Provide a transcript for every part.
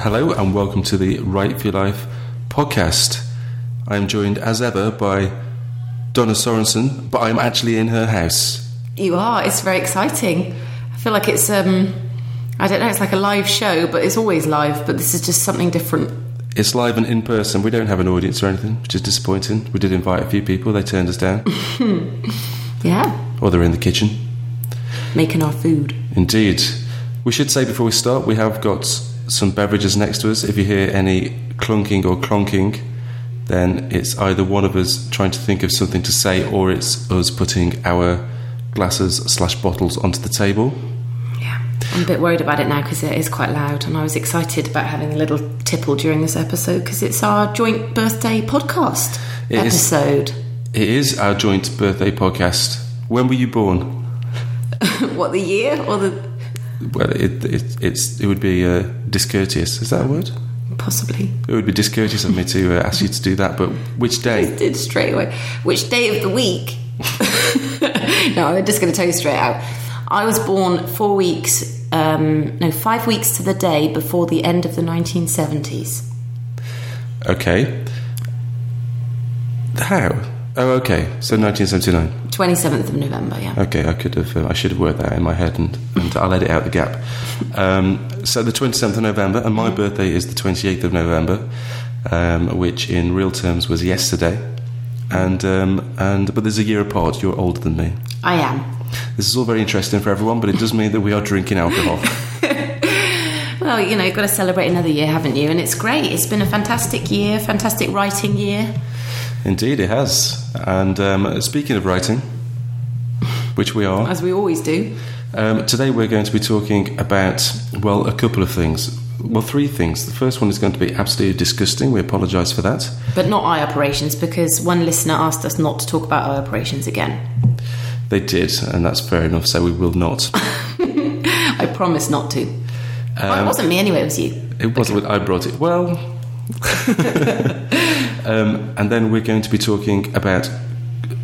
Hello and welcome to the Write for Your Life podcast. I am joined as ever by Donna Sorensen, but I'm actually in her house. You are. It's very exciting. I feel like it's um I don't know, it's like a live show, but it's always live, but this is just something different. It's live and in person. We don't have an audience or anything, which is disappointing. We did invite a few people, they turned us down. Yeah. or they're in the kitchen. Making our food. Indeed. We should say before we start, we have got some beverages next to us. If you hear any clunking or clonking, then it's either one of us trying to think of something to say or it's us putting our glasses slash bottles onto the table. Yeah. I'm a bit worried about it now because it is quite loud, and I was excited about having a little tipple during this episode because it's our joint birthday podcast It is. episode. It is our joint birthday podcast. When were you born? what the year or the Well, it, it, it's, it would be uh, discourteous. Is that a word? possibly It would be discourteous of me to uh, ask you to do that, but which day? did straight away. Which day of the week? no, I'm just going to tell you straight out. I was born four weeks, um, no, five weeks to the day before the end of the 1970s. Okay. How? Oh, okay. So 1979. 27th of November, yeah. Okay, I could have. Uh, I should have worked that in my head, and, and I'll edit out the gap. Um, so the 27th of November, and my birthday is the 28th of November, um, which in real terms was yesterday. And um, and but there's a year apart. You're older than me. I am. This is all very interesting for everyone, but it does mean that we are drinking alcohol. Well, you know, you've got to celebrate another year, haven't you? And it's great. It's been a fantastic year, fantastic writing year. Indeed, it has. And um, speaking of writing, which we are, As we always do. Um, today we're going to be talking about, well, a couple of things. Well, three things. The first one is going to be absolutely disgusting. We apologise for that. But not eye operations because one listener asked us not to talk about eye operations again. They did, and that's fair enough, so we will not. I promise not to. well, it wasn't me anyway, it was you. It wasn't I brought it. Well. um, and then we're going to be talking about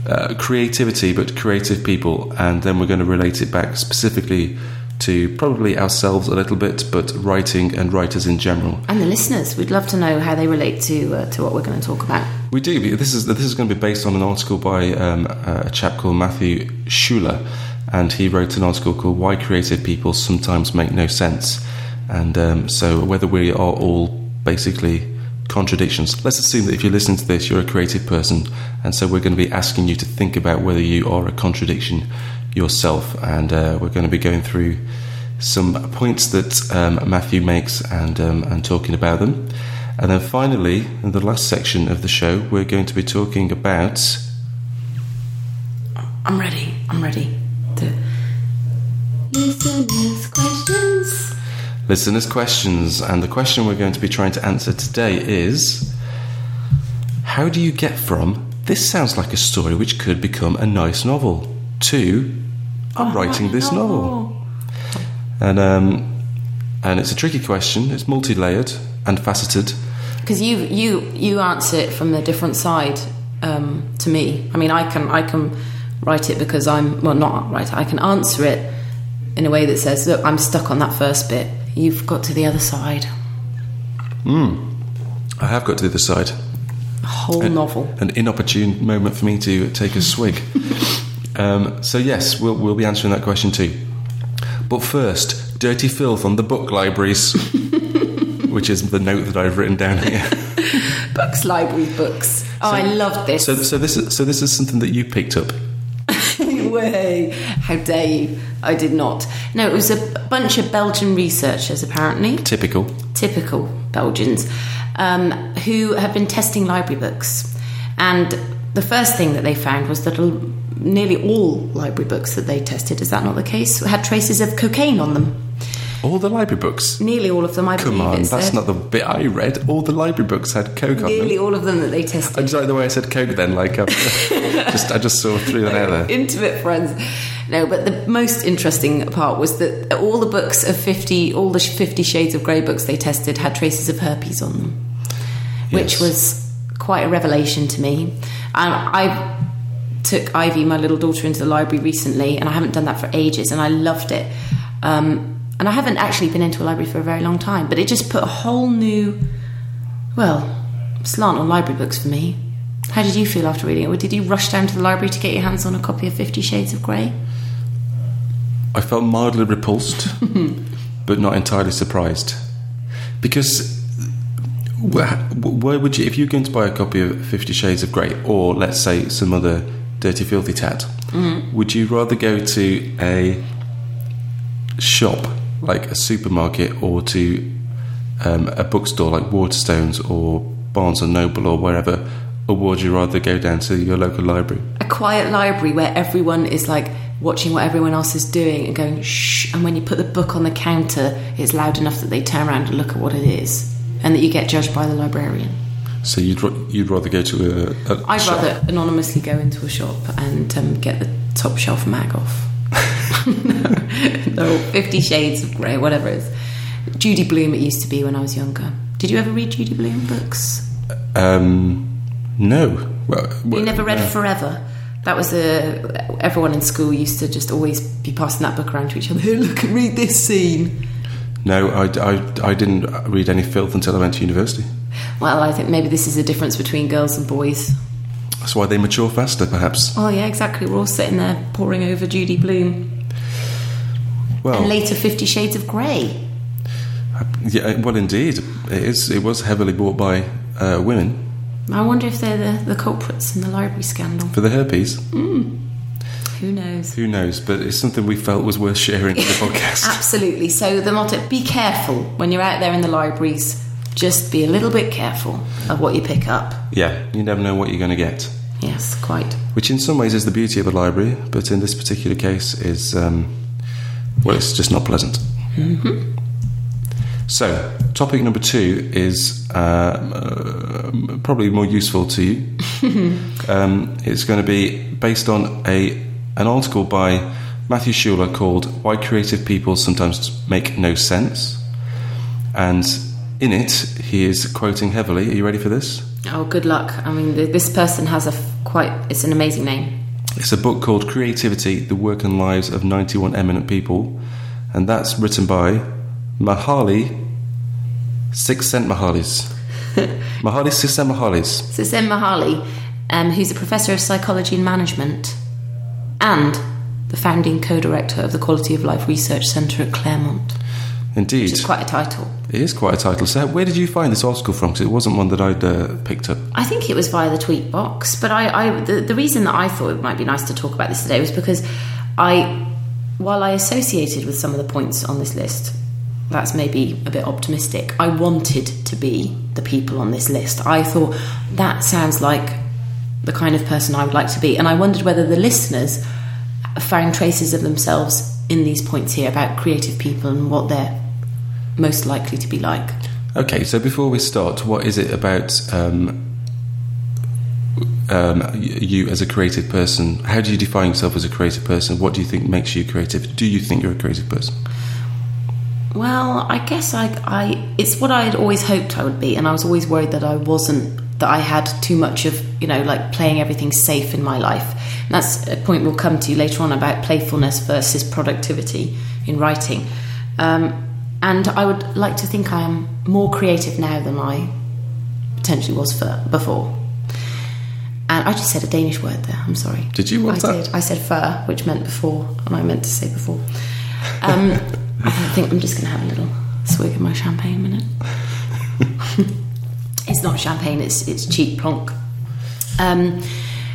uh, creativity, but creative people, and then we're going to relate it back specifically to probably ourselves a little bit, but writing and writers in general. And the listeners, we'd love to know how they relate to uh, to what we're going to talk about. We do. This is this is going to be based on an article by um, a chap called Matthew Schuler, and he wrote an article called "Why Creative People Sometimes Make No Sense." And um, so, whether we are all basically contradictions, let's assume that if you're listening to this, you're a creative person, and so we're going to be asking you to think about whether you are a contradiction yourself, and uh, we're going to be going through some points that um, Matthew makes and um, and talking about them. And then finally, in the last section of the show, we're going to be talking about. I'm ready. I'm ready. To listeners' questions. Listeners' questions. And the question we're going to be trying to answer today is How do you get from this sounds like a story which could become a nice novel to I'm writing this novel? And, um, and it's a tricky question, it's multi layered and faceted. Because you you you answer it from a different side um, to me. I mean, I can I can write it because I'm well not write. it. I can answer it in a way that says, "Look, I'm stuck on that first bit. You've got to the other side." Hmm. I have got to the other side. A whole novel. An inopportune moment for me to take a swig. um, so, yes, we'll, we'll be answering that question too. But first, dirty filth on the book libraries, which is the note that I've written down here. Books, library books. Oh, I love this. So, so this is so this is something that you picked up. Way, how dare you? I did not. No, it was a bunch of Belgian researchers, apparently. Typical. typical Belgians, um, who have been testing library books. And the first thing that they found was that nearly all library books that they tested, is that not the case, had traces of cocaine on them. All the library books. Nearly all of them, I Come on, that's said. not the bit I read. All the library books had coke on Nearly them. all of them that they tested. I just like the way I said coke then, like um, just I just saw through that out there. Intimate friends. No, but the most interesting part was that all the books of 50, all the 50 Shades of Grey books they tested had traces of herpes on them. which Yes. was quite a revelation to me. And I took Ivy, my little daughter, into the library recently, and I haven't done that for ages, and I loved it. Um, and I haven't actually been into a library for a very long time, but it just put a whole new, well, slant on library books for me. How did you feel after reading it? Or did you rush down to the library to get your hands on a copy of Fifty Shades of Grey? I felt mildly repulsed, but not entirely surprised. Because where, where would you, if you're going to buy a copy of Fifty Shades of Grey, or let's say some other dirty, filthy tat, mm-hmm. would you rather go to a shop like a supermarket or to um, a bookstore like Waterstones or Barnes and Noble or wherever, or would you rather go down to your local library? A quiet library where everyone is like watching what everyone else is doing and going shh, and when you put the book on the counter, it's loud enough that they turn around and look at what it is, and that you get judged by the librarian. So you'd you'd rather go to a, a I'd shop. rather anonymously go into a shop and um, get the top shelf mag off. no, no, Fifty Shades of Grey, whatever it is. Judy Blume, it used to be when I was younger. Did you ever read Judy Blume books? Um, no. Well, You never read Forever? That was a. Everyone in school used to just always be passing that book around to each other. Here, look, read this scene. No, I, I, I didn't read any filth until I went to university. Well, I think maybe this is a difference between girls and boys. That's why they mature faster, perhaps. Oh, yeah, exactly. We're all sitting there poring over Judy Blume. Well, And later, Fifty Shades of Grey. yeah, well, indeed, it is. It was heavily bought by uh, women I wonder if they're the, the culprits in the library scandal. for the herpes. Who knows? Who knows? But it's something we felt was worth sharing in the podcast. Absolutely. So the motto: be careful when you're out there in the libraries. Just be a little bit careful of what you pick up. yeah, you never know what you're going to get. Yes, quite. Which, in some ways, is the beauty of a library, but in this particular case, is um, well, it's just not pleasant. So, topic number two is uh, uh, probably more useful to you. um, it's going to be based on a an article by Matthew Schuler called "Why Creative People Sometimes Make No Sense," and in it, he is quoting heavily. Are you ready for this? Oh, good luck. I mean, this person has a quite. It's an amazing name. It's a book called Creativity The Work and Lives of 91 Eminent People, and that's written by Mahali Six Cent Mahalis. Mihaly Csikszentmihalyi. So Zen Mahali, um, who's a professor of psychology and management, and the founding co-director of the Quality of Life Research Centre at Claremont, Indeed. which quite a title. It is quite a title. So, where did you find this article from? Because it wasn't one that I'd uh, picked up. I think it was via the tweet box, but I, I the, the reason that I thought it might be nice to talk about this today was because I, while I associated with some of the points on this list, that's maybe a bit optimistic. I wanted to be the people on this list. I thought that sounds like the kind of person I would like to be, and I wondered whether the listeners found traces of themselves in these points here about creative people and what they're most likely to be like. Okay, so before we start, what is it about um, um, you as a creative person? How do you define yourself as a creative person? What do you think makes you creative? Do you think you're a creative person? Well, I guess I, I it's what I had always hoped I would be, and I was always worried that I wasn't. That I had too much of, you know, like playing everything safe in my life. And that's a point we'll come to later on about playfulness versus productivity in writing. Um, and I would like to think I am more creative now than I potentially was for before. And I just said a Danish word there. I'm sorry. Did you? What's I that? did. I said fur, which meant before, and I meant to say before. Um, I think I'm just going to have a little swig of my champagne a minute. it's not champagne; it's it's cheap plonk. Um,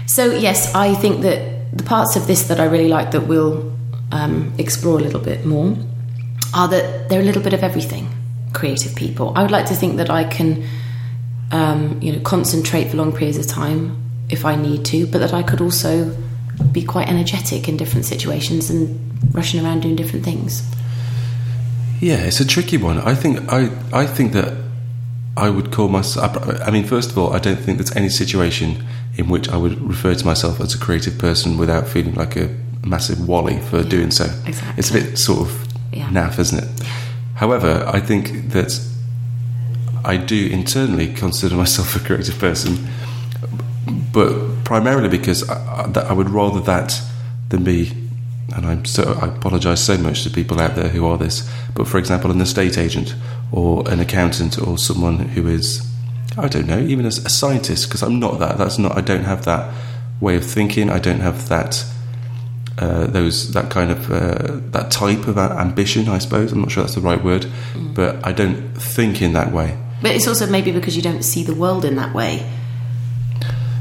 so yes, I think that the parts of this that I really like that we'll um, explore a little bit more are that they're a little bit of everything. Creative people. I would like to think that I can, um, you know, concentrate for long periods of time if I need to, but that I could also be quite energetic in different situations and rushing around doing different things. Yeah, it's a tricky one. I think I I think that I would call myself. I mean, first of all, I don't think there's any situation in which I would refer to myself as a creative person without feeling like a massive wally for doing so. exactly. It's a bit sort of Yeah. naff, isn't it? However, I think that I do internally consider myself a creative person, but primarily because I, I, would rather that than be and I'm so I apologise so much to people out there who are this. But for example, an estate agent or an accountant or someone who is, I don't know, even as a scientist, because I'm not that. That's not. I don't have that way of thinking. I don't have that. Uh, those that kind of uh, that type of ambition, I suppose. I'm not sure that's the right word, mm. but I don't think in that way. But it's also maybe because you don't see the world in that way.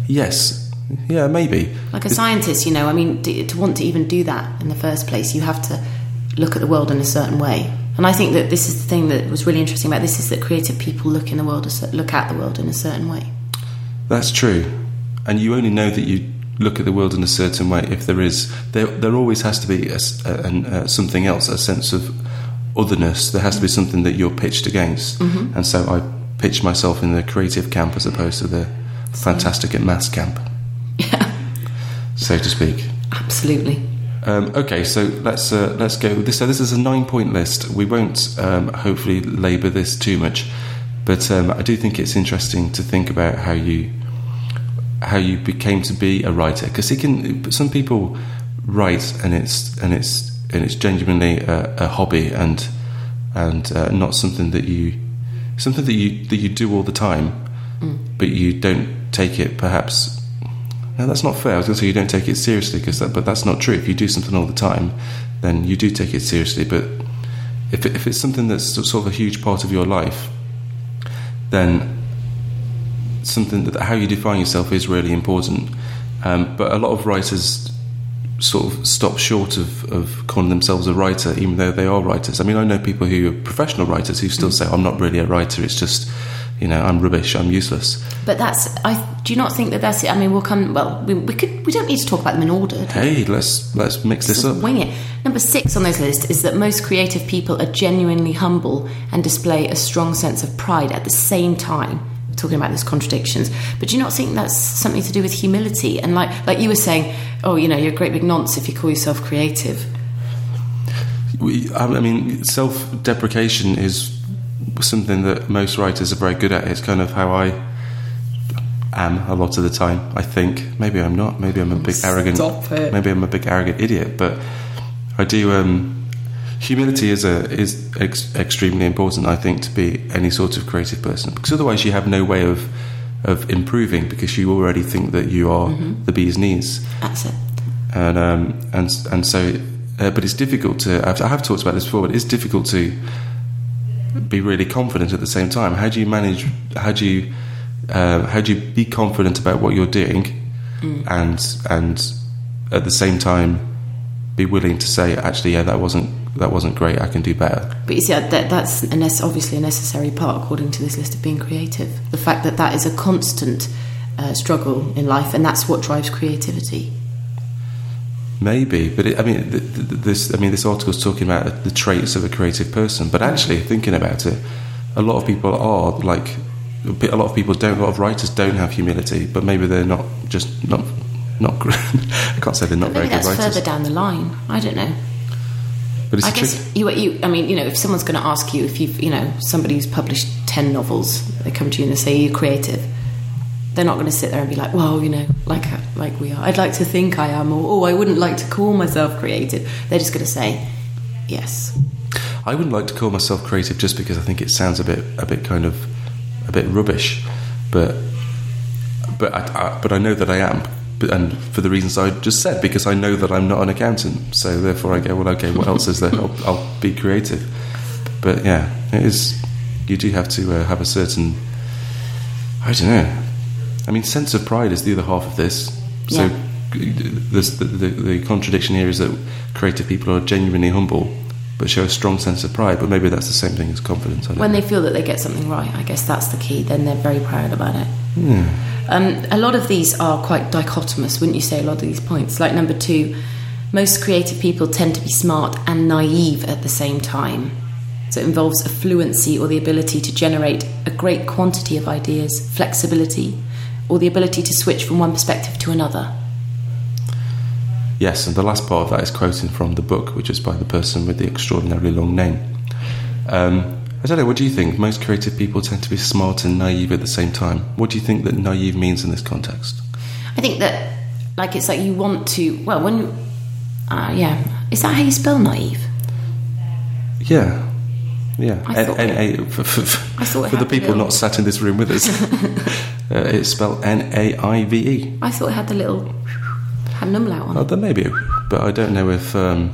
Yes, yeah, maybe. Like a scientist, you know, I mean, to want to even do that in the first place, you have to look at the world in a certain way. And I think that this is the thing that was really interesting about this is that creative people look in the world, look at the world in a certain way. That's true, and you only know that you look at the world in a certain way if there is there. There always has to be a, a, a, something else, a sense of otherness. There has to be something that you're pitched against, mm-hmm. and so I pitched myself in the creative camp as opposed to the fantastic at maths camp. Yeah. So to speak. Absolutely. Um, okay, so let's uh, let's go. This so this is a nine point list. We won't um, hopefully labour this too much, but um, I do think it's interesting to think about how you how you became to be a writer because it can. Some people write and it's and it's and it's genuinely a, a hobby and and uh, not something that you something that you that you do all the time, mm. but you don't take it perhaps no, that's not fair. I was going to say you don't take it seriously, because that, but that's not true. If you do something all the time, then you do take it seriously. But if, if it's something that's sort of a huge part of your life, then something that how you define yourself is really important. Um, but a lot of writers sort of stop short of, of calling themselves a writer, even though they are writers. I mean, I know people who are professional writers who still mm. say, "I'm not really a writer. It's just." you know, I'm rubbish, I'm useless. But that's, I do you not think that that's it? I mean, we'll come. Well, we, we could. We don't need to talk about them in order. Hey, let's let's mix this up. Wing it. Number six on this list is that most creative people are genuinely humble and display a strong sense of pride at the same time. Talking about these contradictions, but do you not think that's something to do with humility? And like like you were saying, oh, you know, you're a great big nonce if you call yourself creative. We, I mean, self-deprecation is something that most writers are very good at. It's kind of how I am a lot of the time. I think maybe I'm not. Maybe I'm a big Stop arrogant. It. Maybe I'm a big arrogant idiot. But I do. Um, humility is a is ex- extremely important. I think to be any sort of creative person because otherwise you have no way of of improving because you already think that you are mm-hmm. the bee's knees. That's it. And um, and and so, uh, but it's difficult to. I've, I have talked about this before, but it's difficult to be really confident at the same time? How do you manage? How do you uh, how do you be confident about what you're doing, mm. and and at the same time be willing to say, actually, yeah, that wasn't that wasn't great. I can do better. But you see, that, that's a obviously a necessary part, according to this list of being creative. The fact that that is a constant uh, struggle in life, and that's what drives creativity. Maybe, but it, I mean, this I mean, this article is talking about the traits of a creative person. But actually, thinking about it, a lot of people are like a lot of people don't. A lot of writers don't have humility, but maybe they're not just not not. I can't say they're not very good writers. Further down the line, I don't know. But I guess you, you. I mean, you know, if someone's going to ask you if you've, you know, somebody who's published ten novels, they come to you and they say you're creative they're not going to sit there and be like, well, you know, like like we are. I'd like to think I am, or oh, I wouldn't like to call myself creative. They're just going to say, yes. I wouldn't like to call myself creative just because I think it sounds a bit a bit kind of a bit rubbish, but but I, I but I know that I am, and for the reasons I just said, because I know that I'm not an accountant. So therefore, I go, well, okay, what else is there? I'll, I'll be creative. But yeah, it is. You do have to uh, have a certain. I don't know I mean, sense of pride is the other half of this. So yeah. the, the, the, contradiction here is that creative people are genuinely humble, but show a strong sense of pride. But maybe that's the same thing as confidence. when know. they feel that they get something right, I guess that's the key. Then they're very proud about it. Yeah. Um, a lot of these are quite dichotomous, wouldn't you say? A lot of these points, like number two, most creative people tend to be smart and naive at the same time. So it involves a fluency or the ability to generate a great quantity of ideas, flexibility, or the ability to switch from one perspective to another. Yes, and the last part of that is quoting from the book, which is by the person with the extraordinarily long name. Um, I don't know, what do you think? Most creative people tend to be smart and naive at the same time. What do you think that naive means in this context? I think that, like, it's like you want to, well, when, uh, yeah, Is that how you spell naive? Yeah. Yeah, I thought N- it- N- A- for, for, it for the people little- not sat in this room with us, uh, it's spelled N A I V E. I thought it had the little had an umlaut on. Oh, it. then maybe, but I don't know if um,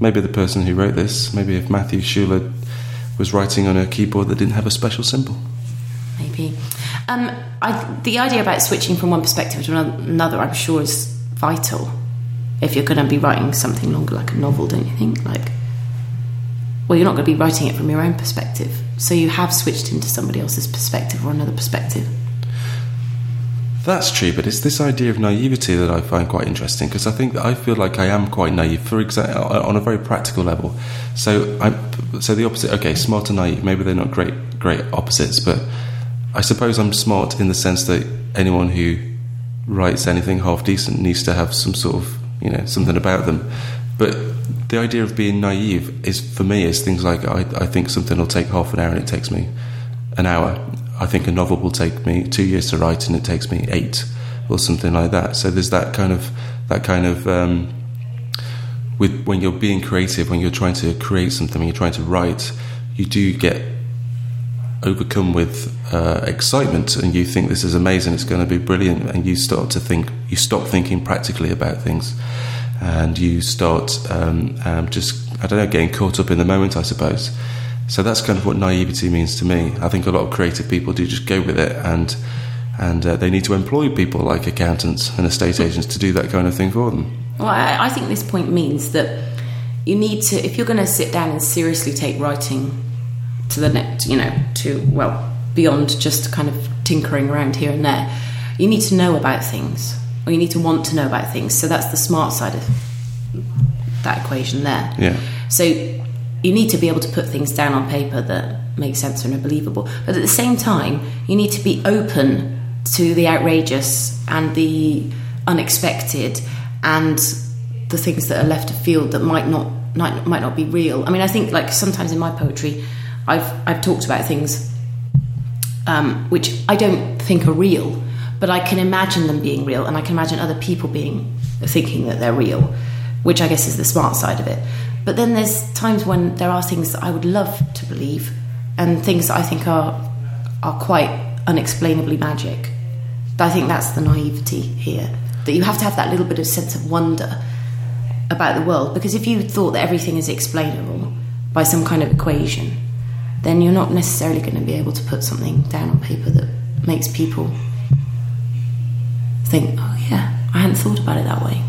maybe the person who wrote this, maybe if Matthew Schuler was writing on a keyboard that didn't have a special symbol. maybe. Um, I, the idea about switching from one perspective to another, I'm sure, is vital if you're going to be writing something longer, like a novel, don't you think? Like, well, you're not going to be writing it from your own perspective, so you have switched into somebody else's perspective or another perspective. That's true, but it's this idea of naivety that I find quite interesting because I think that I feel like I am quite naive, for example, uh, uh, on a very practical level. So, I, so the opposite. Okay, smart and naive. Maybe they're not great, great opposites, but I suppose I'm smart in the sense that anyone who writes anything half decent needs to have some sort of, you know, something about them. But the idea of being naive is, for me, is things like I, I think something will take half an hour and it takes me an hour. I think a novel will take me two years to write and it takes me eight, or something like that. So there's that kind of that kind of um, with when you're being creative, when you're trying to create something, when you're trying to write, you do get overcome with uh, excitement, and you think this is amazing, it's going to be brilliant, and you start to think, you stop thinking practically about things, and you start um, um, just I don't know, getting caught up in the moment, I suppose. So that's kind of what naivety means to me. I think a lot of creative people do just go with it, and and uh, they need to employ people like accountants and estate agents to do that kind of thing for them. Well, I, I think this point means that you need to, if you're going to sit down and seriously take writing to the next, you know, to, well, beyond just kind of tinkering around here and there, you need to know about things, or you need to want to know about things. So that's the smart side of that equation there. Yeah. So you need to be able to put things down on paper that make sense and are believable. But at the same time, you need to be open to the outrageous and the unexpected and the things that are left of field that might not might, might not be real. I mean, I think like sometimes in my poetry, I've I've talked about things um, which I don't think are real, but I can imagine them being real, and I can imagine other people being thinking that they're real, which I guess is the smart side of it. But then there's times when there are things that I would love to believe, and things that I think are are quite unexplainably magic. I think that's the naivety here that you have to have that little bit of sense of wonder about the world because if you thought that everything is explainable by some kind of equation, then you're not necessarily going to be able to put something down on paper that makes people think, "Oh yeah, I hadn't thought about it that way."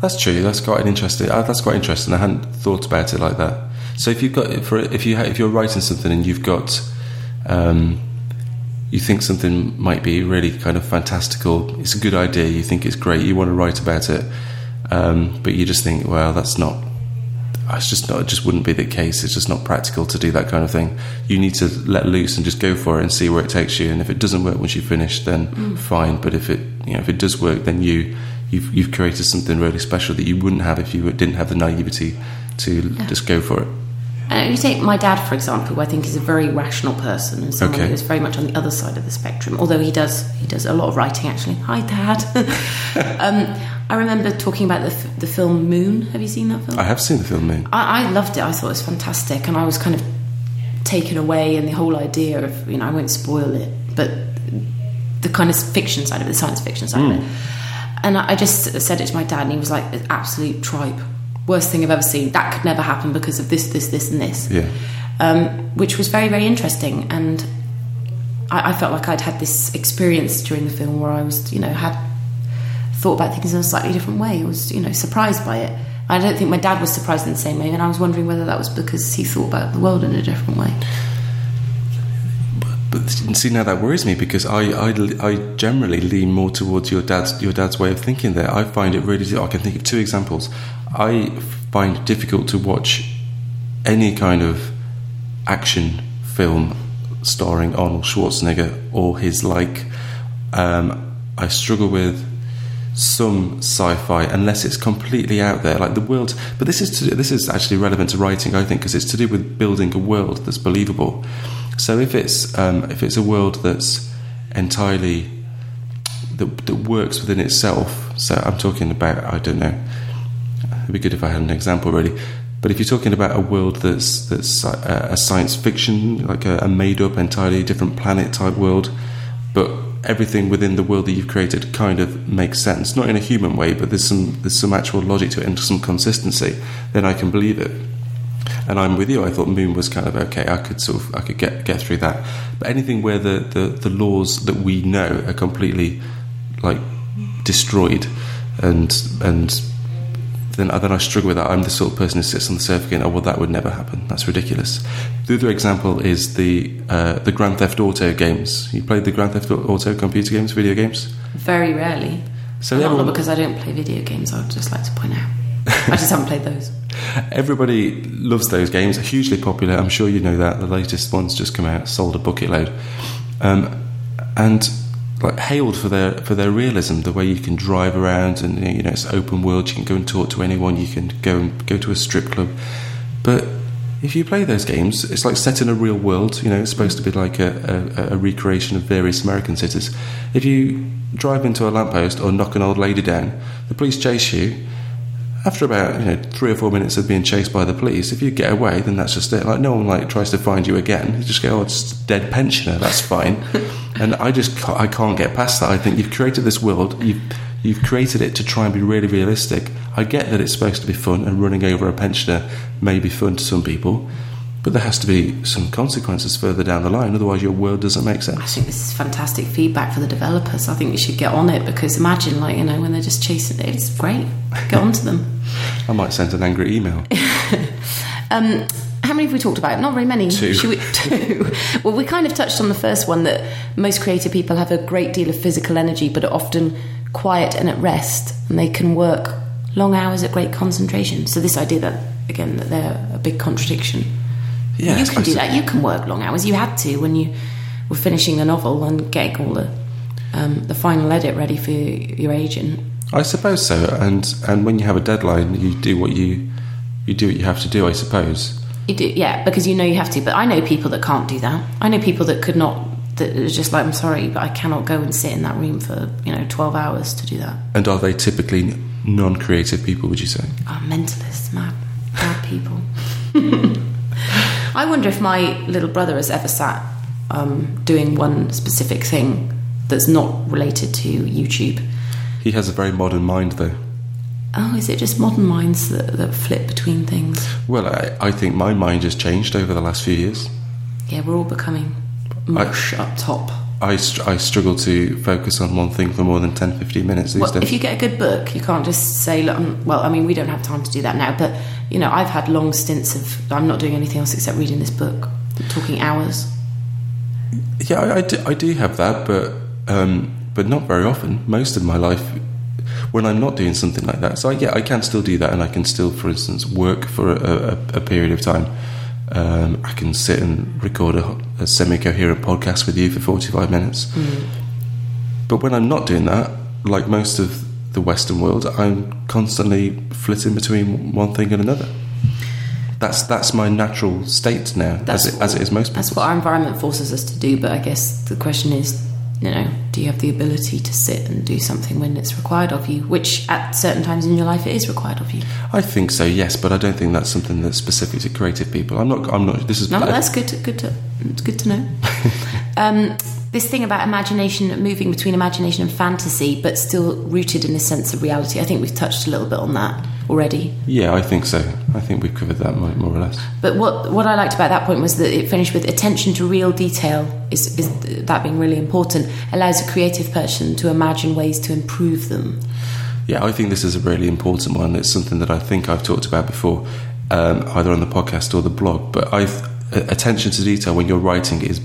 That's true. That's quite an interesting. Uh, that's quite interesting. I hadn't thought about it like that. So if you've got for if you ha- if you're writing something and you've got um, you think something might be really kind of fantastical, it's a good idea. You think it's great. You want to write about it, um, but you just think, well, that's not. It's just not. It just wouldn't be the case. It's just not practical to do that kind of thing. You need to let loose and just go for it and see where it takes you. And if it doesn't work once you finish, then fine. But if it you know if it does work, then you you've you've created something really special that you wouldn't have if you didn't have the naivety to just go for it. And you take my dad, for example, who I think is a very rational person and someone Okay. who is very much on the other side of the spectrum. Although he does, he does a lot of writing actually. Hi, Dad. um, I remember talking about the, f- the film Moon. Have you seen that film? I have seen the film Moon. I, I loved it. I thought it was fantastic, and I was kind of taken away in the whole idea of you know I won't spoil it, but the kind of fiction side of it, the science fiction side of it. And I just said it to my dad, and he was like, "It's "Absolute tripe, worst thing I've ever seen. That could never happen because of this, this, this, and this." Yeah. um, which was very, very interesting. And I, I felt like I'd had this experience during the film where I was, you know, had thought about things in a slightly different way. I was, you know, surprised by it. I don't think my dad was surprised in the same way, and I was wondering whether that was because he thought about the world in a different way. But see now that worries me because I, I, I generally lean more towards your dad's your dad's way of thinking. There, I find it really. I can think of two examples. I find it difficult to watch any kind of action film starring Arnold Schwarzenegger or his like. Um, I struggle with some sci-fi unless it's completely out there, like the world. But this is to, this is actually relevant to writing, I think, because it's to do with building a world that's believable. So if it's um, if it's a world that's entirely that, that works within itself, so I'm talking about I don't know It'd be good if I had an example, really. But if you're talking about a world that's that's a, a science fiction, like a, a made up, entirely different planet type world, but everything within the world that you've created kind of makes sense, not in a human way, but there's some there's some actual logic to it and some consistency, then I can believe it. And I'm with you. I thought Moon was kind of okay. I could sort of I could get get through that. But anything where the the, the laws that we know are completely like destroyed, and and then then I struggle with that. I'm the sort of person who sits on the sofa going, "Oh well, that would never happen. That's ridiculous." The other example is the uh, the Grand Theft Auto games. You played the Grand Theft Auto computer games, video games? Very rarely. So Not because I don't play video games. I would just like to point out. I just haven't played those. Everybody loves those games. Hugely popular. I'm sure you know that. The latest ones just come out, sold a bucket load, um, and like hailed for their for their realism. The way you can drive around and you know it's open world. You can go and talk to anyone. You can go and go to a strip club. But if you play those games, it's like set in a real world. You know, it's supposed to be like a, a, a recreation of various American cities. If you drive into a lamppost or knock an old lady down, the police chase you after about you know three or four minutes of being chased by the police, if you get away, then that's just it. Like no one like tries to find you again. You just go, oh, it's a dead pensioner. That's fine. and I just I can't get past that. I think you've created this world. You've you've created it to try and be really realistic. I get that it's supposed to be fun, and running over a pensioner may be fun to some people. But there has to be some consequences further down the line, otherwise your world doesn't make sense. I think this is fantastic feedback for the developers. I think you should get on it because imagine, like, you know, when they're just chasing it, it's great. Get on to them. I might send an angry email. Um, how many have we talked about? Not very many. Two. Should we, two. well, we kind of touched on the first one that most creative people have a great deal of physical energy, but are often quiet and at rest, and they can work long hours at great concentration. So this idea that again that they're a big contradiction. Yeah, you can do that. You can work long hours. You had to when you were finishing the novel and getting all the um, the final edit ready for your agent. I suppose so. And and when you have a deadline, you do what you you do what you have to do. I suppose. You do, yeah, because you know you have to. But I know people that can't do that. I know people that could not. That are just like, I'm sorry, but I cannot go and sit in that room for you know 12 hours to do that. And are they typically non-creative people? Would you say? Oh, mentalists, mad, bad people. I wonder if my little brother has ever sat um, doing one specific thing that's not related to YouTube. He has a very modern mind, though. Oh, is it just modern minds that, that flip between things? Well, I, I think my mind has changed over the last few years. Yeah, we're all becoming mush up top. I, str- I struggle to focus on one thing for more than 10, 15 minutes these Well, days. if you get a good book, you can't just say, look, well, I mean, we don't have time to do that now, but, you know, I've had long stints of, I'm not doing anything else except reading this book, talking hours. Yeah, I, I, do, I do have that, but um, but not very often. Most of my life, when I'm not doing something like that, so I, yeah, I can still do that, and I can still, for instance, work for a, a, a period of time. Um, I can sit and record a, a semi-coherent podcast with you for 45 minutes. But when I'm not doing that, like most of the Western world, I'm constantly flitting between one thing and another. That's that's my natural state now, as it, as it is most people. That's what our environment forces us to do, but I guess the question is, you know, do you have the ability to sit and do something when it's required of you, which at certain times in your life it is required of you? I think so, yes, but I don't think that's something that's specific to creative people. I'm not. I'm not. This is. No, that's good. To, good to it's good to know. um, this thing about imagination, moving between imagination and fantasy, but still rooted in a sense of reality. I think we've touched a little bit on that already. Yeah, I think so. I think we've covered that more, or less. But what what I liked about that point was that it finished with attention to real detail. Is is that being really important? Allows a creative person to imagine ways to improve them. Yeah, I think this is a really important one. It's something that I think I've talked about before, um, either on the podcast or the blog. But I've attention to detail when you're writing is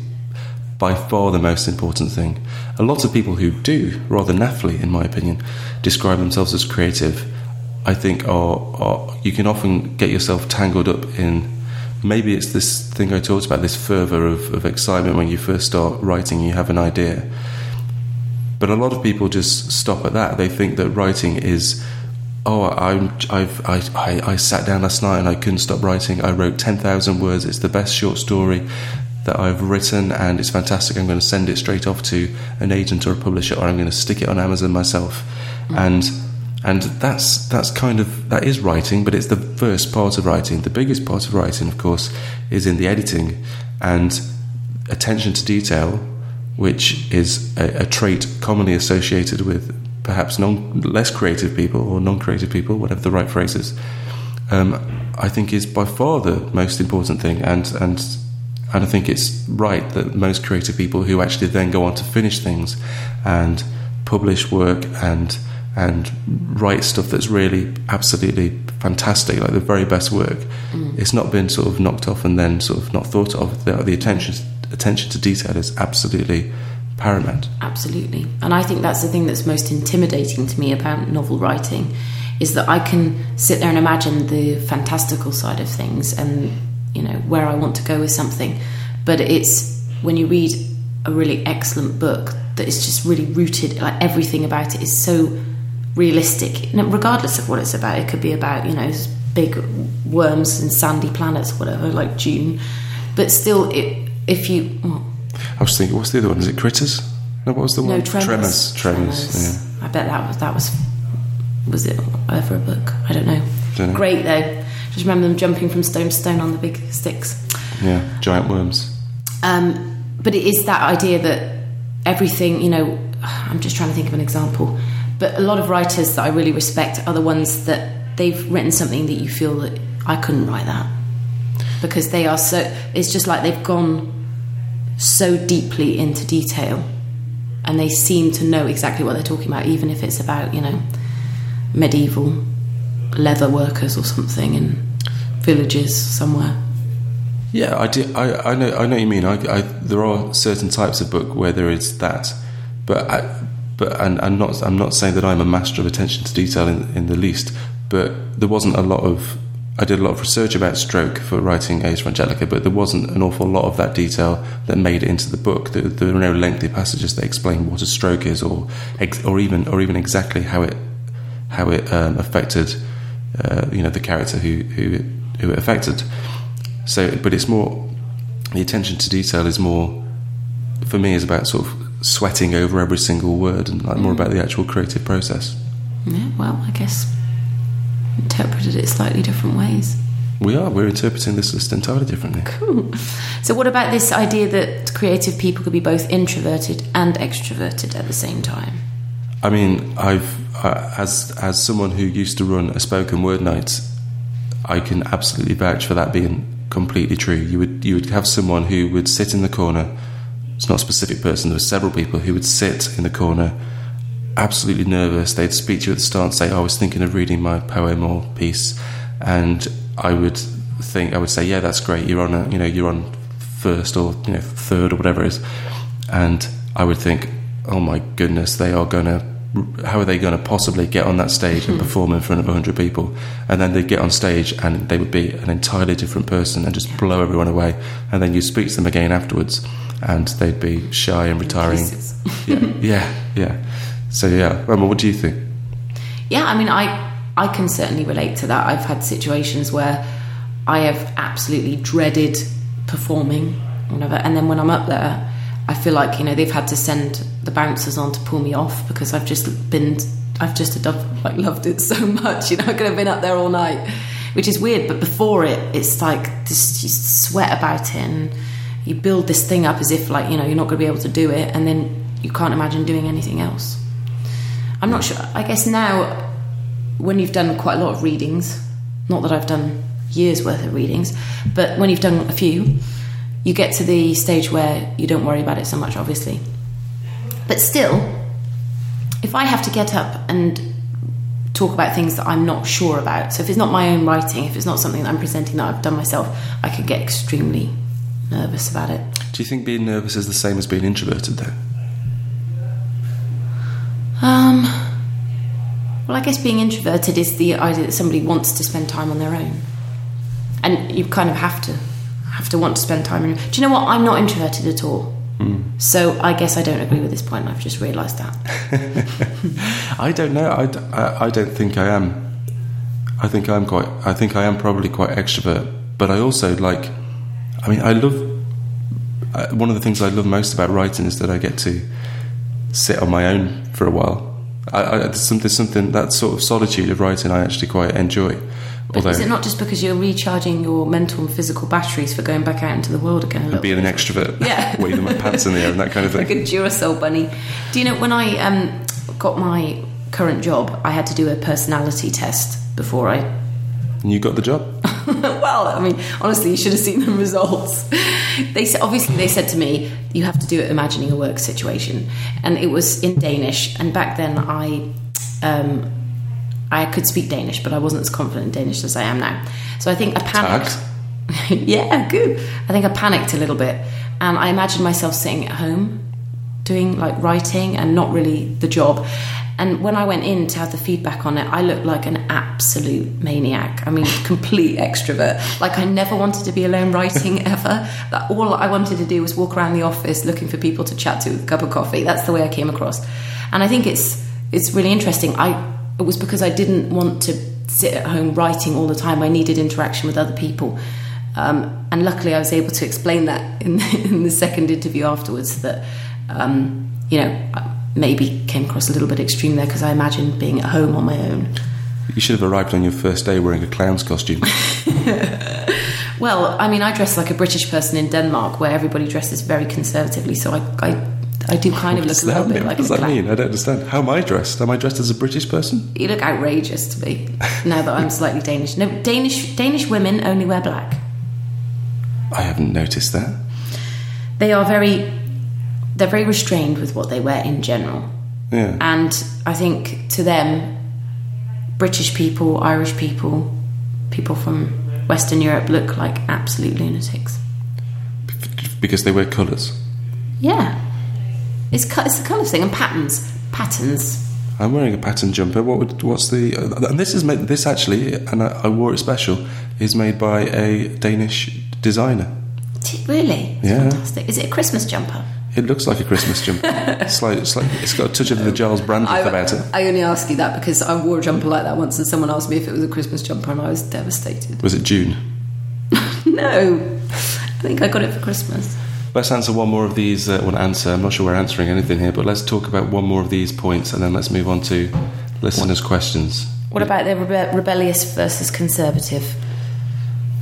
by far the most important thing. A lot of people who do, rather naffily, in my opinion, describe themselves as creative. I think are, are you can often get yourself tangled up in maybe it's this thing I talked about, this fervour of, of excitement when you first start writing, you have an idea. But a lot of people just stop at that. They think that writing is, oh, I'm, I've, I, I, I sat down last night and I couldn't stop writing. I wrote 10,000 words. It's the best short story that I've written and it's fantastic. I'm going to send it straight off to an agent or a publisher or I'm going to stick it on Amazon myself. And and that's that's kind of that is writing, but it's the first part of writing. The biggest part of writing, of course, is in the editing and attention to detail, which is a, a trait commonly associated with perhaps non less creative people or non-creative people, whatever the right phrase is. Um, I think is by far the most important thing, and and and I think it's right that most creative people who actually then go on to finish things and publish work and and write stuff that's really absolutely fantastic, like the very best work. Mm. It's not been sort of knocked off and then sort of not thought of. The, the attention attention to detail is absolutely paramount. Absolutely, and I think that's the thing that's most intimidating to me about novel writing, is that I can sit there and imagine the fantastical side of things and you know where I want to go with something, but it's when you read a really excellent book that is just really rooted, like everything about it is so realistic, regardless of what it's about. It could be about you know big worms and sandy planets, whatever, like Dune. But still, it, if you, well, I was thinking, what's the other one? Is it Critters? No, what was the no, one? Tremors. Tremors. Tremors. Yeah. I bet that was that was was it ever a book? I don't know. Don't know. Great though. Just remember them jumping from stone to stone on the big sticks. Yeah, giant worms. Um, but it is that idea that everything, you know, I'm just trying to think of an example. But a lot of writers that I really respect are the ones that they've written something that you feel that I couldn't write that because they are so. It's just like they've gone so deeply into detail, and they seem to know exactly what they're talking about, even if it's about you know medieval leather workers or something in villages somewhere. Yeah, I, do, I, I know I know you mean. I, I, there are certain types of book where there is that, but I, but and I'm not I'm not saying that I'm a master of attention to detail in, in the least, but there wasn't a lot of I did a lot of research about stroke for writing Ars Angelica, but there wasn't an awful lot of that detail that made it into the book. There, there were no lengthy passages that explain what a stroke is, or or even or even exactly how it how it um, affected uh, you know the character who who who it affected. So, but it's more the attention to detail is more for me is about sort of sweating over every single word and like more mm. about the actual creative process. Yeah, well, I guess interpreted it slightly different ways. We are. We're interpreting this list entirely differently. Cool. So, what about this idea that creative people could be both introverted and extroverted at the same time? I mean, I've uh, as as someone who used to run a spoken word night, I can absolutely vouch for that being completely true. You would you would have someone who would sit in the corner it's not a specific person, there were several people who would sit in the corner, absolutely nervous. They'd speak to you at the start and say, oh, I was thinking of reading my poem or piece. And I would think, I would say, yeah, that's great. You're on a, you know, you're on first or, you know, third or whatever it is. And I would think, oh my goodness, they are going to how are they going to possibly get on that stage and hmm. perform in front of 100 people? And then they'd get on stage and they would be an entirely different person and just blow everyone away. And then you speak to them again afterwards and they'd be shy and retiring. yeah, yeah, yeah. So yeah, Emma, what do you think? Yeah, I mean, I I can certainly relate to that. I've had situations where I have absolutely dreaded performing, whatever, and then when I'm up there, I feel like you know they've had to send the bouncers on to pull me off because I've just been I've just like loved it so much. You know, I could have been up there all night, which is weird. But before it, it's like this you sweat about it and you build this thing up as if like you know you're not going to be able to do it and then you can't imagine doing anything else i'm not sure i guess now when you've done quite a lot of readings not that i've done years worth of readings but when you've done a few you get to the stage where you don't worry about it so much obviously but still if i have to get up and talk about things that i'm not sure about so if it's not my own writing if it's not something that i'm presenting that i've done myself i could get extremely nervous about it. Do you think being nervous is the same as being introverted, though? Um, well, I guess being introverted is the idea that somebody wants to spend time on their own, and you kind of have to have to want to spend time. In, do you know what? I'm not introverted at all. Mm. So I guess I don't agree with this point. I've just realised that. I don't know. I, I, I don't think I am. I think I'm quite. I think I am probably quite extrovert, but I also like I mean, I love one of the things I love most about writing is that I get to sit on my own for a while I, I, there's, there's something that sort of solitude of writing I actually quite enjoy. But Although is it not just because you're recharging your mental and physical batteries for going back out into the world again? a little being an extrovert, Yeah. waving my pants in the air and that kind of thing. like a Duracell bunny. Do you know when I um, got my current job, I had to do a personality test before I. and you got the job. well, I mean, honestly, you should have seen the results. They said, obviously they said to me, "You have to do it imagining a work situation," and it was in Danish. And back then, I. Um, I could speak Danish, but I wasn't as confident in Danish as I am now. So I think I panicked. yeah, good. I think I panicked a little bit, and I imagined myself sitting at home doing like writing and not really the job. And when I went in to have the feedback on it, I looked like an absolute maniac. I mean, complete extrovert. Like I never wanted to be alone writing ever. That all I wanted to do was walk around the office looking for people to chat to with a cup of coffee. That's the way I came across. And I think it's it's really interesting. I it was because I didn't want to sit at home writing all the time. I needed interaction with other people. Um, and luckily, I was able to explain that in, in the second interview afterwards. That um, you know I maybe came across a little bit extreme there because I imagined being at home on my own. You should have arrived on your first day wearing a clown's costume. Well, I mean, I dress like a British person in Denmark, where everybody dresses very conservatively. So I, I, I do kind of What look a little that bit like What does that clown. mean? I don't understand. How am I dressed? Am I dressed as a British person? You look outrageous to me now that I'm slightly Danish. No, Danish Danish women only wear black. I haven't noticed that. They are very, they're very restrained with what they wear in general. Yeah. And I think to them, British people, Irish people, people from Western Europe look like absolute lunatics. because they wear colours. Yeah. It's, it's the kind of thing, and patterns. Patterns. I'm wearing a pattern jumper. What would, what's the? Uh, and this is made. This actually, and I, I wore it special, is made by a Danish designer. Really? It's Yeah. Fantastic. Is it a Christmas jumper? It looks like a Christmas jumper. it's like, it's like it's got a touch of the Giles Brandreth about it. I only ask you that because I wore a jumper like that once and someone asked me if it was a Christmas jumper and I was devastated. Was it June? No. I think I got it for Christmas. Let's answer one more of these. Uh, well, answer. I'm not sure we're answering anything here, but let's talk about one more of these points, and then let's move on to listeners' questions. What about the rebe- rebellious versus conservative?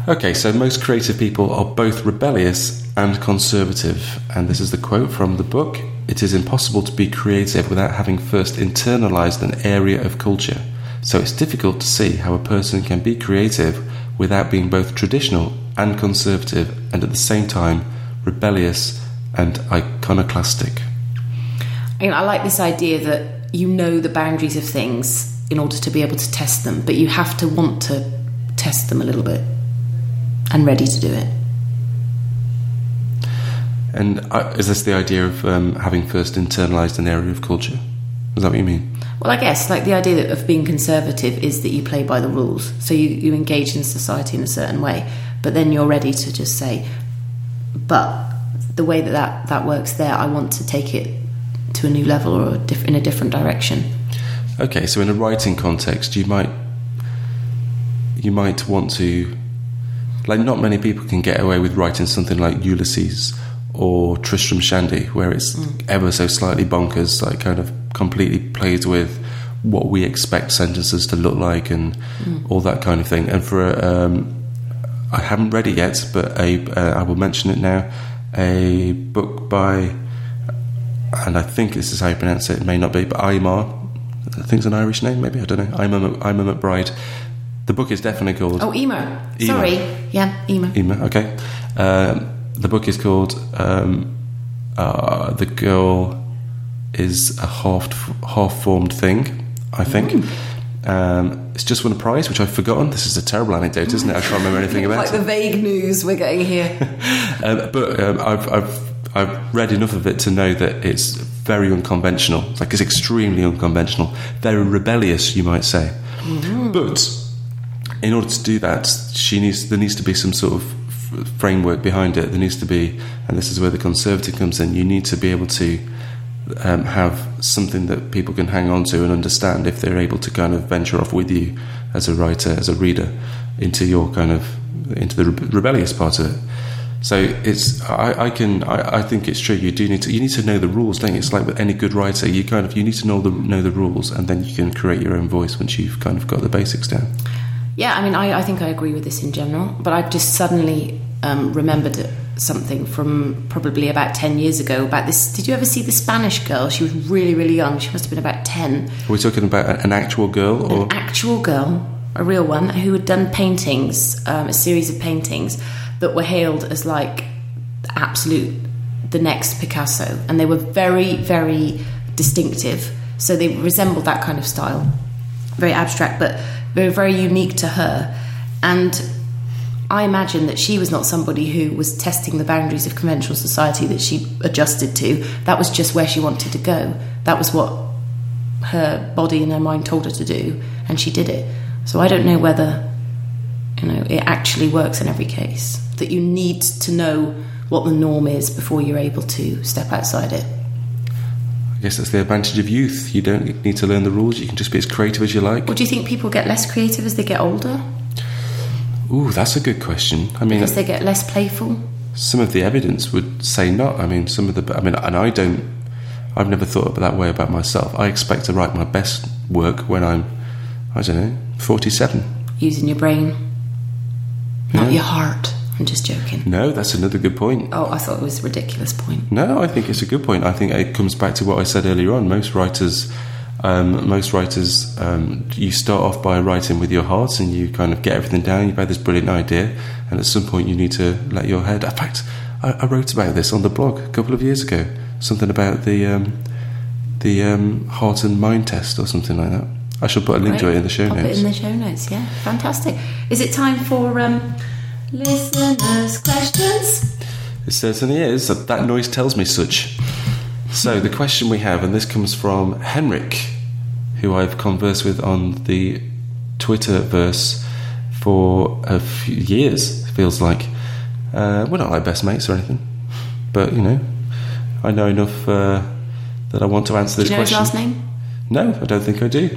Okay, so most creative people are both rebellious and conservative. And this is the quote from the book It is impossible to be creative without having first internalized an area of culture. So it's difficult to see how a person can be creative without being both traditional and conservative, and at the same time rebellious and iconoclastic. You know, I like this idea that you know the boundaries of things in order to be able to test them, but you have to want to test them a little bit and ready to do it. And uh, is this the idea of um, having first internalized an area of culture? Is that what you mean? Well, I guess like the idea of being conservative is that you play by the rules. So you, you engage in society in a certain way, but then you're ready to just say, but the way that that, that works there, I want to take it to a new level or a diff- in a different direction. Okay, so in a writing context, you might you might want to like not many people can get away with writing something like Ulysses or Tristram Shandy, where it's ever so slightly bonkers, like kind of completely plays with what we expect sentences to look like and all that kind of thing. And for a, um, I haven't read it yet, but a uh, I will mention it now. A book by, and I think this is how you pronounce it. It may not be, but Aymar. I think it's an Irish name, maybe I don't know. Aymar, Eimear McBride. The book is definitely called Oh, emo. Emo. Sorry. Yeah, emo. Ema. Okay. Um, the book is called um, uh, "The Girl Is a Half Half Formed Thing." I think. Um, it's just won a prize, which I've forgotten. This is a terrible anecdote, isn't it? I can't remember anything about like it. Like the vague news we're getting here. Um, but um, I've, I've I've read enough of it to know that it's very unconventional. Like it's extremely unconventional, very rebellious, you might say. But in order to do that, she needs there needs to be some sort of f- framework behind it. There needs to be, and this is where the conservative comes in. You need to be able to um, have something that people can hang on to and understand if they're able to kind of venture off with you as a writer, as a reader, into your kind of into the rebe- rebellious part of it. So it's I, I can I, I think it's true. You do need to you need to know the rules, don't you? It's like with any good writer, you kind of you need to know the know the rules, and then you can create your own voice once you've kind of got the basics down. Yeah, I mean, I, I think I agree with this in general, but I've just suddenly um, remembered something from probably about 10 years ago about this. Did you ever see the Spanish girl? She was really, really young. She must have been about 10. Are we talking about an actual girl or An actual girl, a real one, who had done paintings, um, a series of paintings that were hailed as like absolute, the next Picasso. And they were very, very distinctive. So they resembled that kind of style. Very abstract, but very, very unique to her. And I imagine that she was not somebody who was testing the boundaries of conventional society that she adjusted to. That was just where she wanted to go. That was what her body and her mind told her to do, and she did it. So I don't know whether you know it actually works in every case. That you need to know what the norm is before you're able to step outside it. I guess that's the advantage of youth. You don't need to learn the rules. You can just be as creative as you like. Or do you think people get less creative as they get older? Ooh, that's a good question. I mean, Because they get less playful? some of the evidence would say not. I mean, some of the. I mean, and I don't. I've never thought that way about myself. I expect to write my best work when I'm, I don't know, forty-seven. Using your brain, not Yeah. your heart. I'm just joking. No, that's another good point. Oh, I thought it was a ridiculous point. No, I think it's a good point. I think it comes back to what I said earlier on. Most writers, um, most writers, um, you start off by writing with your heart, and you kind of get everything down. You've had this brilliant idea, and at some point, you need to let your head. In fact, I, I wrote about this on the blog a couple of years ago. Something about the um, the um, heart and mind test, or something like that. I shall put a link to it in the show Pop notes. it in the show notes. Yeah, fantastic. Is it time for um, listeners' questions? It certainly is. That, that noise tells me such. So the question we have, and this comes from Henrik, who I've conversed with on the Twitterverse for a few years. It feels like uh, we're not like best mates or anything, but you know, I know enough uh, that I want to answer Do this you know his question. last name? No, I don't think I do.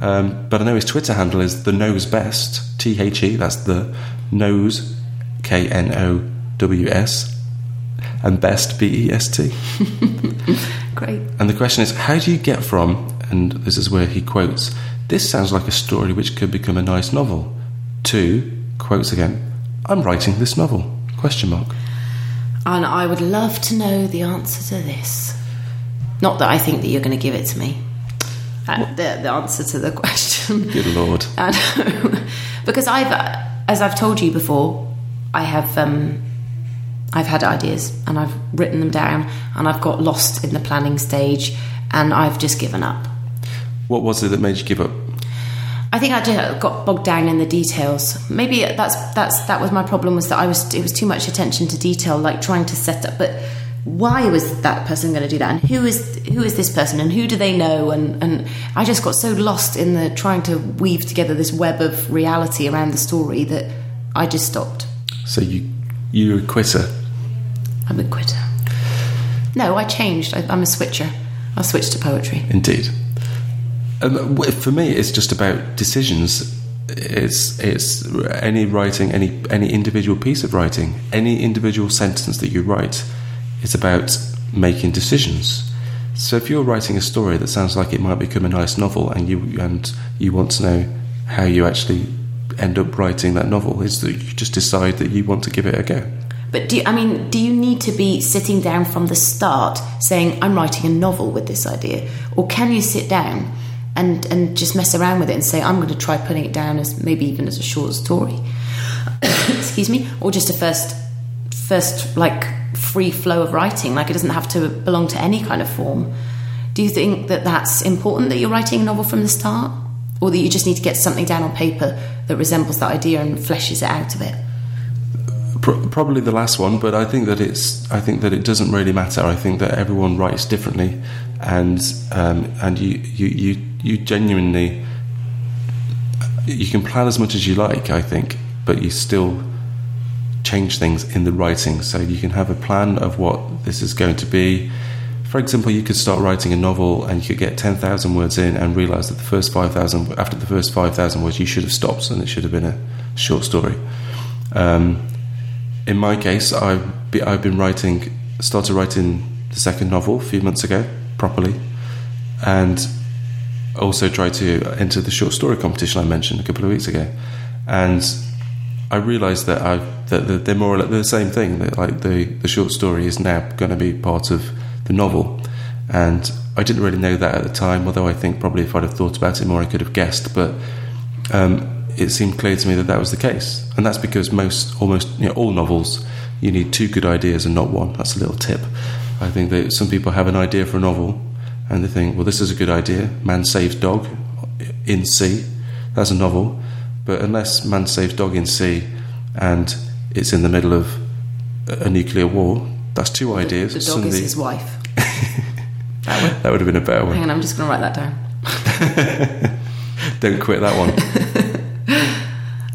Um, but I know his Twitter handle is the knows best. T H E. That's the knows. K N O W S. And best B E S T. Great. And the question is, how do you get from? And this is where he quotes. This sounds like a story which could become a nice novel. To quotes again. I'm writing this novel. Question mark. And I would love to know the answer to this. Not that I think that you're going to give it to me. Uh, the, the answer to the question. Good lord. Because I've, as I've told you before, I have, um, I've had ideas and I've written them down and I've got lost in the planning stage and I've just given up. What was it that made you give up? I think I just got bogged down in the details. Maybe that's that's that was my problem was that I was it was too much attention to detail, like trying to set up. But why was that person going to do that? And who is who is this person? And who do they know? And and I just got so lost in the trying to weave together this web of reality around the story that I just stopped. So you you're a quitter. I'm a quitter. No, I changed. I, I'm a switcher. I switched to poetry. Indeed. Um, for me, it's just about decisions. It's it's any writing, any any individual piece of writing, any individual sentence that you write. It's about making decisions. So if you're writing a story that sounds like it might become a nice novel, and you and you want to know how you actually end up writing that novel, is that you just decide that you want to give it a go. But do you, I mean, do you need to be sitting down from the start saying, I'm writing a novel with this idea? Or can you sit down and, and just mess around with it and say, I'm going to try putting it down as maybe even as a short story? Excuse me? Or just a first, first like free flow of writing, like it doesn't have to belong to any kind of form. Do you think that that's important that you're writing a novel from the start? Or that you just need to get something down on paper that resembles that idea and fleshes it out of it? Pro- probably the last one, but I think that it's. I think that it doesn't really matter. I think that everyone writes differently, and um, and you, you you you genuinely you can plan as much as you like. I think, but you still change things in the writing. So you can have a plan of what this is going to be. For example, you could start writing a novel and you could get ten thousand words in and realize that the first five thousand after the first five thousand words you should have stopped and it should have been a short story. Um, in my case, I've, be, I've been writing, started writing the second novel a few months ago properly, and also tried to enter the short story competition I mentioned a couple of weeks ago, and I realised that I that they're more or less the same thing. That like the the short story is now going to be part of the novel, and I didn't really know that at the time. Although I think probably if I'd have thought about it more, I could have guessed. But um, it seemed clear to me that that was the case, and that's because most almost you know, all novels you need two good ideas and not one. That's a little tip. I think that some people have an idea for a novel and they think, well, this is a good idea. Man saves dog in sea. That's a novel. But unless man saves dog in sea and it's in the middle of a nuclear war, that's two ideas. The, the dog is his wife. that, would, that would have been a better one. Hang on, I'm just going to write that down. Don't quit that one.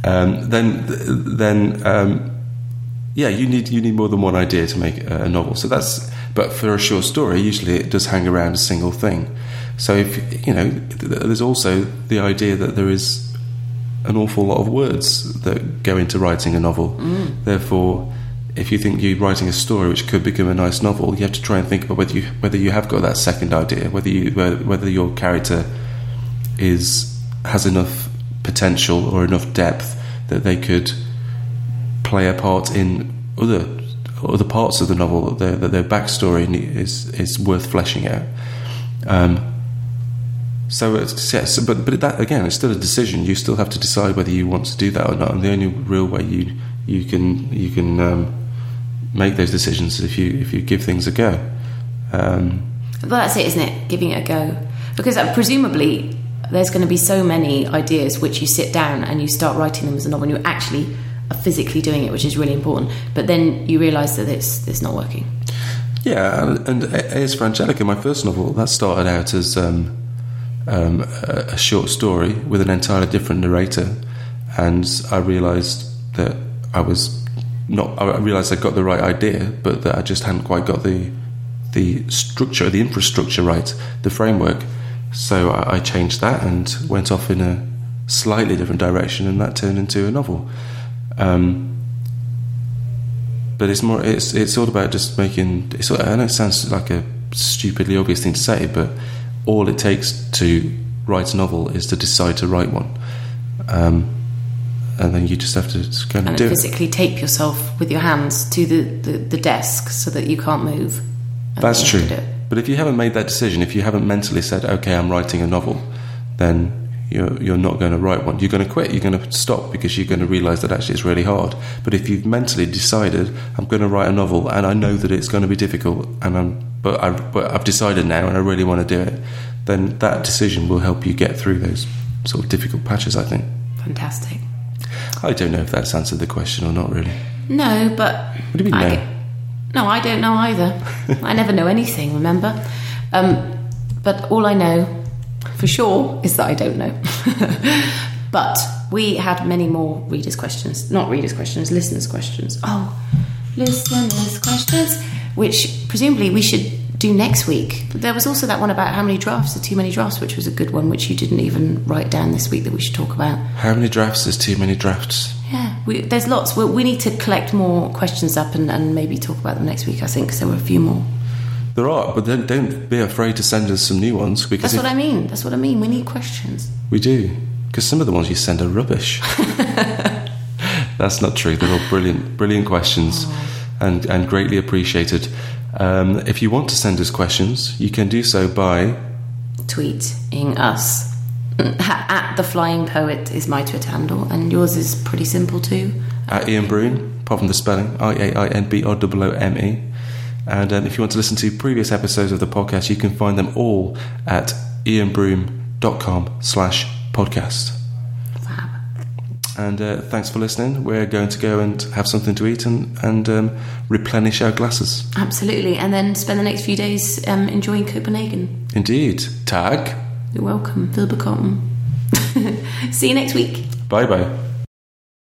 um, then, then, um, yeah, you need you need more than one idea to make a novel. So that's but for a short story, usually it does hang around a single thing. So if you know, there's also the idea that there is an awful lot of words that go into writing a novel. Mm. Therefore, if you think you're writing a story which could become a nice novel, you have to try and think about whether you whether you have got that second idea, whether you whether your character is has enough potential or enough depth that they could play a part in other other parts of the novel that their, that their backstory is is worth fleshing out. Um, so it's, yes, but but that again, it's still a decision. You still have to decide whether you want to do that or not. And the only real way you you can you can um, make those decisions if you if you give things a go. Um, well, that's it, isn't it? Giving it a go, because uh, presumably there's going to be so many ideas which you sit down and you start writing them as a novel, and you actually are physically doing it, which is really important. But then you realise that it's it's not working. Yeah, and, as for Angelica, my first novel, that started out as um, um, a, a, short story with an entirely different narrator, and I realised that I was not. I realised I got the right idea, but that I just hadn't quite got the the structure, the infrastructure right, the framework. So I, I changed that and went off in a slightly different direction, and that turned into a novel. Um, but it's more. It's it's all about just making. It's, I know it sounds like a stupidly obvious thing to say, but all it takes to write a novel is to decide to write one, um, and then you just have to kind of and do physically it. tape yourself with your hands to the, the, the desk so that you can't move. That's true. But if you haven't made that decision, if you haven't mentally said, "Okay, I'm writing a novel," then you're, you're not going to write one. You're going to quit. You're going to stop because you're going to realize that actually it's really hard. But if you've mentally decided, I'm going to write a novel and I know that it's going to be difficult, and I'm, but, I, but I've decided now and I really want to do it, then that decision will help you get through those sort of difficult patches, I think. Fantastic. I don't know if that's answered the question or not, really. No, but. What do you mean, I no? Get, no, I don't know either. I never know anything, remember? Um, but all I know for sure is that I don't know. but we had many more readers' questions, not readers' questions, listeners' questions. Oh, listeners' questions, which presumably we should do next week. But there was also that one about how many drafts are too many drafts, which was a good one, which you didn't even write down this week that we should talk about. How many drafts is too many drafts? Yeah, we, there's lots. We, we, need to collect more questions up and, and maybe talk about them next week, I think, because there were a few more. There are, but don't, don't be afraid to send us some new ones because that's what I mean. That's what I mean. We need questions. We do because some of the ones you send are rubbish. that's not true. They're all brilliant, brilliant questions, oh. and and greatly appreciated. Um, if you want to send us questions, you can do so by tweeting us at the Flying Poet is my Twitter handle, and yours is pretty simple too. At Iain Broome, apart from the spelling, I A I N B R O O M E. And um, if you want to listen to previous episodes of the podcast, you can find them all at iainbroome.com slash podcast. And uh, thanks for listening. We're going to go and have something to eat and, and um, replenish our glasses. Absolutely. And then spend the next few days um, enjoying Copenhagen. Indeed. Tag. You're welcome. Wilbekotten. See you next week. Bye bye.